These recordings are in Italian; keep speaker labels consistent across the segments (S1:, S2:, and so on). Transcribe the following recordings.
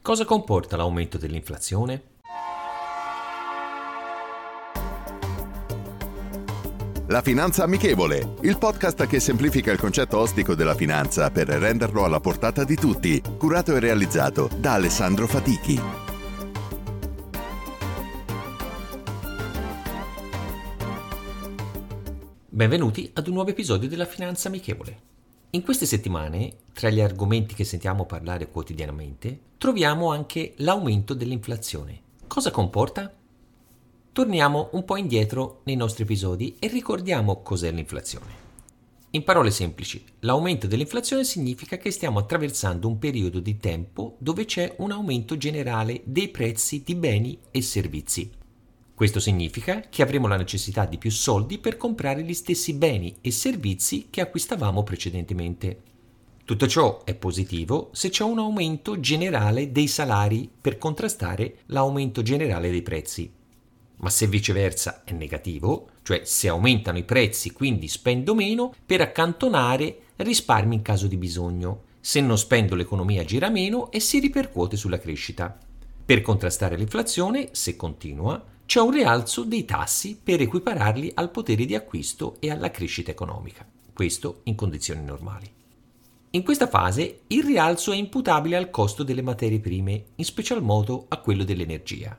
S1: Cosa comporta l'aumento dell'inflazione?
S2: La Finanza Amichevole, il podcast che semplifica il concetto ostico della finanza per renderlo alla portata di tutti, curato e realizzato da Alessandro Fatichi.
S1: Benvenuti ad un nuovo episodio della Finanza Amichevole. In queste settimane, tra gli argomenti che sentiamo parlare quotidianamente, troviamo anche l'aumento dell'inflazione. Cosa comporta? Torniamo un po' indietro nei nostri episodi e ricordiamo cos'è l'inflazione. In parole semplici, l'aumento dell'inflazione significa che stiamo attraversando un periodo di tempo dove c'è un aumento generale dei prezzi di beni e servizi. Questo significa che avremo la necessità di più soldi per comprare gli stessi beni e servizi che acquistavamo precedentemente. Tutto ciò è positivo se c'è un aumento generale dei salari per contrastare l'aumento generale dei prezzi. Ma se viceversa è negativo, cioè se aumentano i prezzi quindi spendo meno per accantonare risparmi in caso di bisogno, se non spendo l'economia gira meno e si ripercuote sulla crescita. Per contrastare l'inflazione, se continua, c'è un rialzo dei tassi per equipararli al potere di acquisto e alla crescita economica, questo in condizioni normali. In questa fase il rialzo è imputabile al costo delle materie prime, in special modo a quello dell'energia.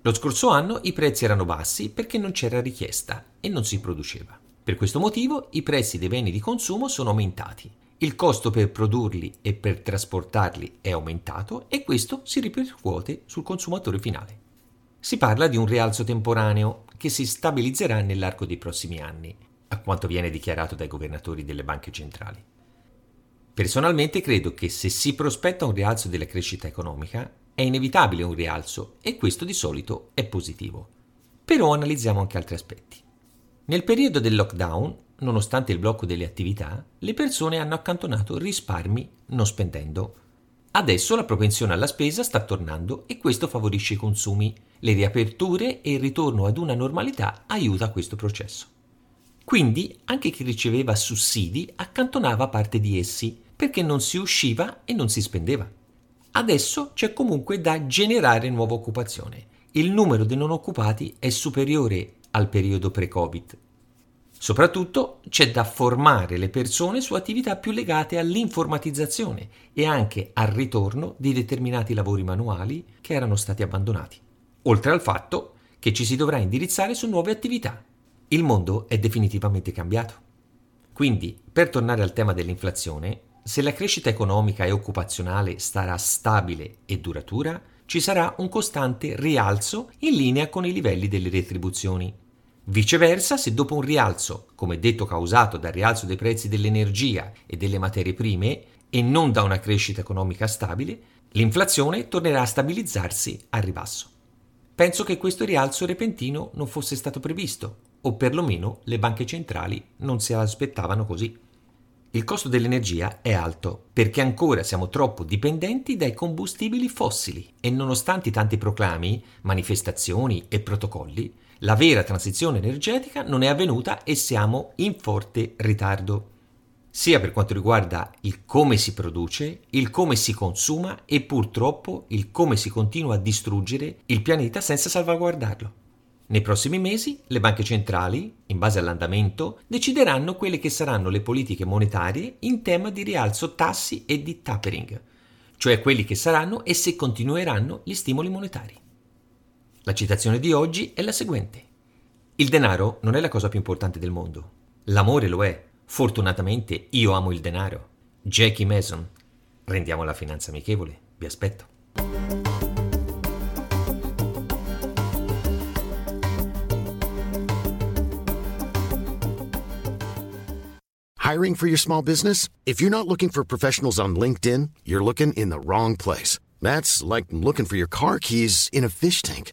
S1: Lo scorso anno i prezzi erano bassi perché non c'era richiesta e non si produceva. Per questo motivo i prezzi dei beni di consumo sono aumentati. Il costo per produrli e per trasportarli è aumentato e questo si ripercuote sul consumatore finale. Si parla di un rialzo temporaneo che si stabilizzerà nell'arco dei prossimi anni, a quanto viene dichiarato dai governatori delle banche centrali. Personalmente credo che se si prospetta un rialzo della crescita economica, è inevitabile un rialzo e questo di solito è positivo. Però analizziamo anche altri aspetti. Nel periodo del lockdown, nonostante il blocco delle attività, le persone hanno accantonato risparmi non spendendo Adesso la propensione alla spesa sta tornando e questo favorisce i consumi. Le riaperture e il ritorno ad una normalità aiuta questo processo. Quindi anche chi riceveva sussidi accantonava parte di essi perché non si usciva e non si spendeva. Adesso c'è comunque da generare nuova occupazione. Il numero dei non occupati è superiore al periodo pre-Covid Soprattutto c'è da formare le persone su attività più legate all'informatizzazione e anche al ritorno di determinati lavori manuali che erano stati abbandonati. Oltre al fatto che ci si dovrà indirizzare su nuove attività. Il mondo è definitivamente cambiato. Quindi, per tornare al tema dell'inflazione, se la crescita economica e occupazionale sarà stabile e duratura, ci sarà un costante rialzo in linea con i livelli delle retribuzioni Viceversa, se dopo un rialzo, come detto causato dal rialzo dei prezzi dell'energia e delle materie prime, e non da una crescita economica stabile, l'inflazione tornerà a stabilizzarsi al ribasso. Penso che questo rialzo repentino non fosse stato previsto, o perlomeno le banche centrali non se l'aspettavano così. Il costo dell'energia è alto perché ancora siamo troppo dipendenti dai combustibili fossili e nonostante tanti proclami, manifestazioni e protocolli, la vera transizione energetica non è avvenuta e siamo in forte ritardo, sia per quanto riguarda il come si produce, il come si consuma e purtroppo il come si continua a distruggere il pianeta senza salvaguardarlo. Nei prossimi mesi le banche centrali, in base all'andamento, decideranno quelle che saranno le politiche monetarie in tema di rialzo tassi e di tapering, cioè quelli che saranno e se continueranno gli stimoli monetari. La citazione di oggi è la seguente. Il denaro non è la cosa più importante del mondo. L'amore lo è. Fortunatamente io amo il denaro. Jackie Mason. Rendiamo la finanza amichevole. Vi aspetto.
S3: Hiring for your small business? If you're not looking for professionals on LinkedIn, you're looking in the wrong place. That's like looking for your car keys in a fish tank.